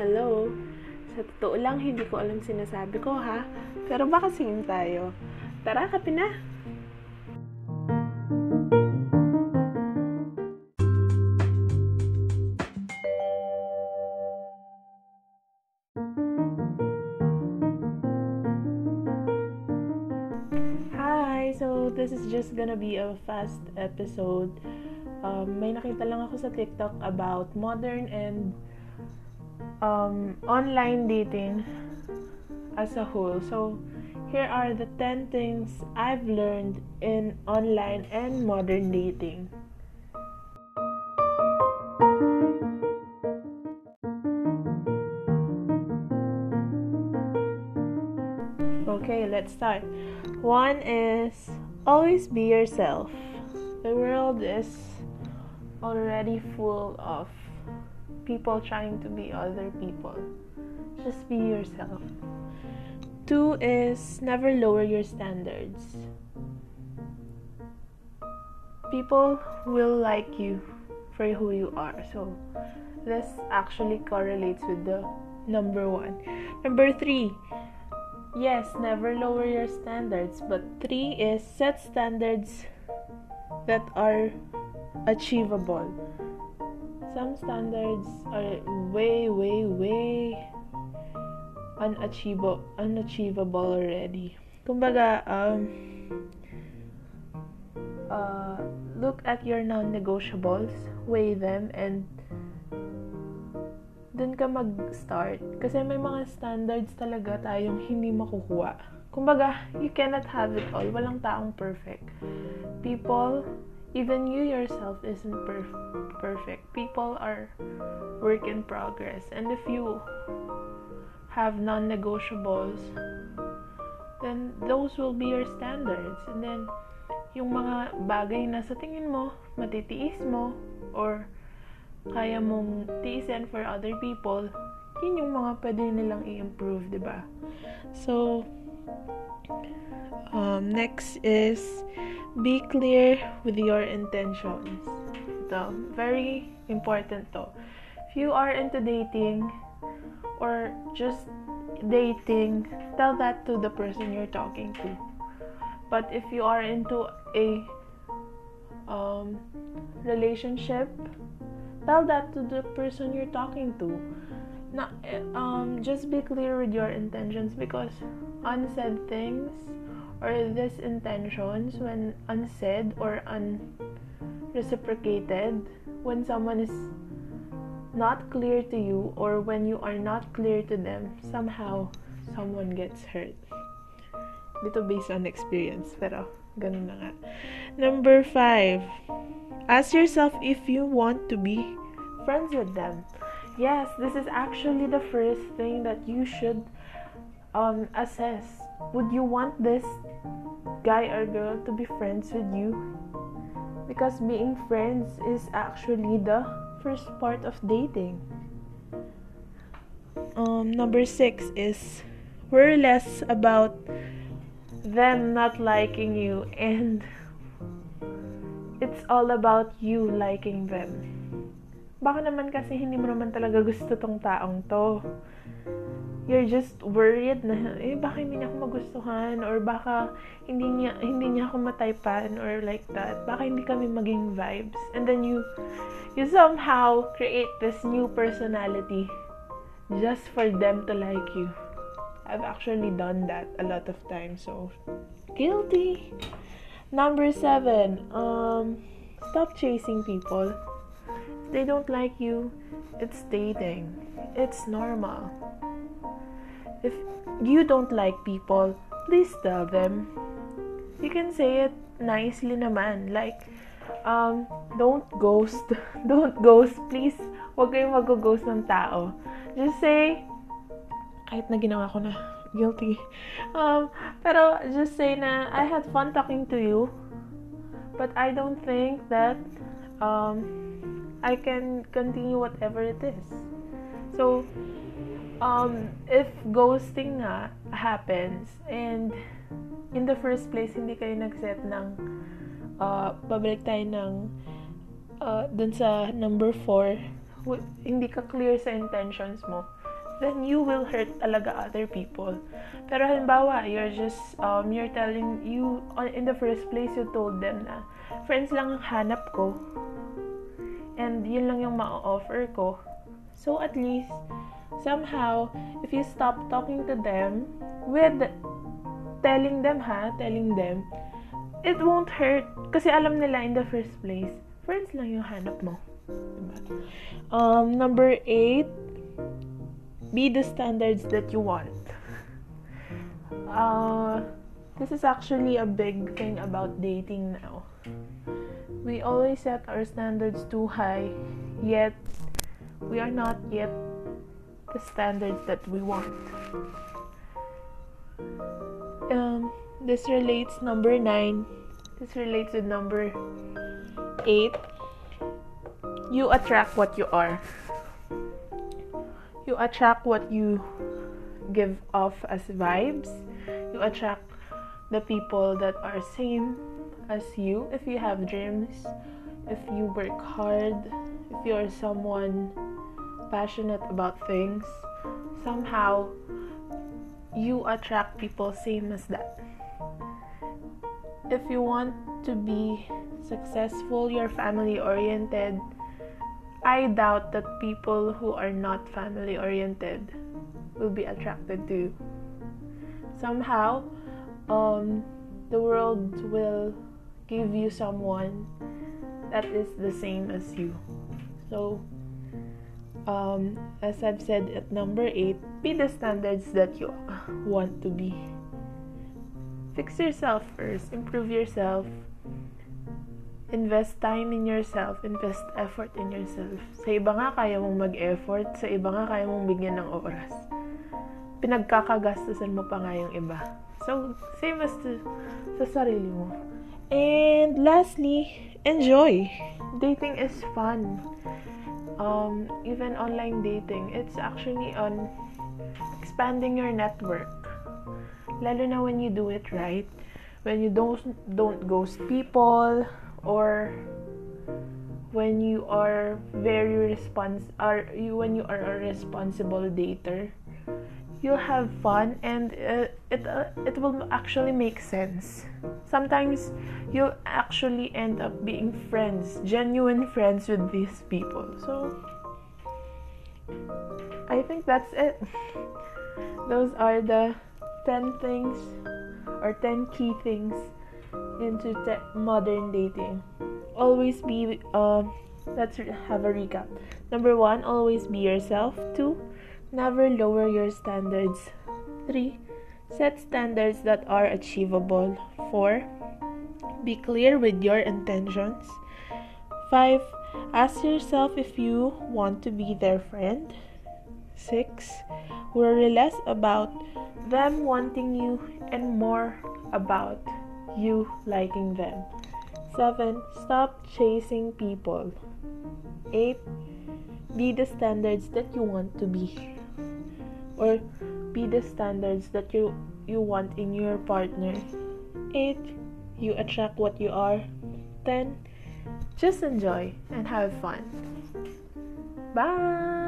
Hello? Sa totoo lang, hindi ko alam sinasabi ko ha. Pero baka singin tayo. Tara, kape na! Hi! So, this is just gonna be a fast episode. Um, may nakita lang ako sa TikTok about modern and um, online dating as a whole. So, here are the 10 things I've learned in online and modern dating. Okay, let's start. One is always be yourself. The world is already full of people trying to be other people. Just be yourself. Two is never lower your standards. People will like you for who you are. So, this actually correlates with the number one. Number three, yes, never lower your standards. But three is set standards that are achievable. Some standards are way, way, way unachievable, unachievable already. Kumbaga, um, uh, look at your non-negotiables, weigh them, and dun ka mag-start. Kasi may mga standards talaga tayong hindi makukuha. Kumbaga, you cannot have it all. Walang taong perfect. People, even you yourself isn't perf- perfect. People are work in progress. And if you have non-negotiables, then those will be your standards. And then, yung mga bagay na sa tingin mo, matitiis mo, or kaya mong tiisin for other people, yun yung mga pwede nilang i-improve, ba? So, um, next is be clear with your intentions. Ito, very important to. If you are into dating or just dating, tell that to the person you're talking to. But if you are into a um, relationship, tell that to the person you're talking to. Not, um, just be clear with your intentions because unsaid things or these intentions, when unsaid or unreciprocated, when someone is not clear to you or when you are not clear to them, somehow someone gets hurt. Dito based on experience, pero ganun na nga. Number five, ask yourself if you want to be friends with them. Yes, this is actually the first thing that you should um, assess. Would you want this guy or girl to be friends with you? Because being friends is actually the first part of dating. Um, number six is worry less about them not liking you and it's all about you liking them. Baka naman kasi hindi mo naman talaga gusto tong taong to. You're just worried na, eh, baka hindi niya ako magustuhan or baka hindi niya, hindi niya ako mataypan or like that. Baka hindi kami maging vibes. And then you, you somehow create this new personality just for them to like you. I've actually done that a lot of times, so guilty. Number seven, um, stop chasing people. If they don't like you, it's dating. It's normal. If you don't like people, please tell them. You can say it nicely naman. Like, um, don't ghost. don't ghost. Please, huwag kayong mag-ghost ng tao. Just say, kahit na ginawa ko na, guilty. Um, pero just say na, I had fun talking to you, but I don't think that um, I can continue whatever it is. So, um, if ghosting nga happens and in the first place hindi kayo nag-set ng uh, babalik tayo ng uh, dun sa number 4 hindi ka clear sa intentions mo then you will hurt talaga other people. Pero halimbawa, you're just, um, you're telling, you, in the first place, you told them na, friends lang ang hanap ko, and yun lang yung ma-offer ko. So, at least, somehow, if you stop talking to them with telling them ha, telling them, it won't hurt. Kasi alam nila in the first place, friends lang yung hanap mo. Diba? Um, number eight, be the standards that you want. Uh, this is actually a big thing about dating now. We always set our standards too high, yet we are not yet the standards that we want. Um, this relates number nine. This relates to number eight. You attract what you are you attract what you give off as vibes you attract the people that are same as you if you have dreams if you work hard if you're someone passionate about things somehow you attract people same as that if you want to be successful you're family oriented I doubt that people who are not family oriented will be attracted to. Somehow, um, the world will give you someone that is the same as you. So, um, as I've said at number eight, be the standards that you want to be. Fix yourself first, improve yourself, invest time in yourself, invest effort in yourself. Sa iba nga kaya mong mag-effort, sa iba nga kaya mong bigyan ng oras. Pinagkakagastusan mo pa nga yung iba. So, same as to, sa sarili mo. And lastly, enjoy. Dating is fun. Um, even online dating, it's actually on expanding your network. Lalo na when you do it right. When you don't don't ghost people, or when you are very respons are you when you are a responsible dater you'll have fun and uh, it uh, it will actually make sense sometimes you'll actually end up being friends genuine friends with these people so i think that's it those are the 10 things or 10 key things into te- modern dating. Always be, uh, let's have a recap. Number one, always be yourself. Two, never lower your standards. Three, set standards that are achievable. Four, be clear with your intentions. Five, ask yourself if you want to be their friend. Six, worry less about them wanting you and more about you liking them. 7. Stop chasing people. 8. Be the standards that you want to be. Or be the standards that you, you want in your partner. 8. You attract what you are. 10. Just enjoy and have fun. Bye!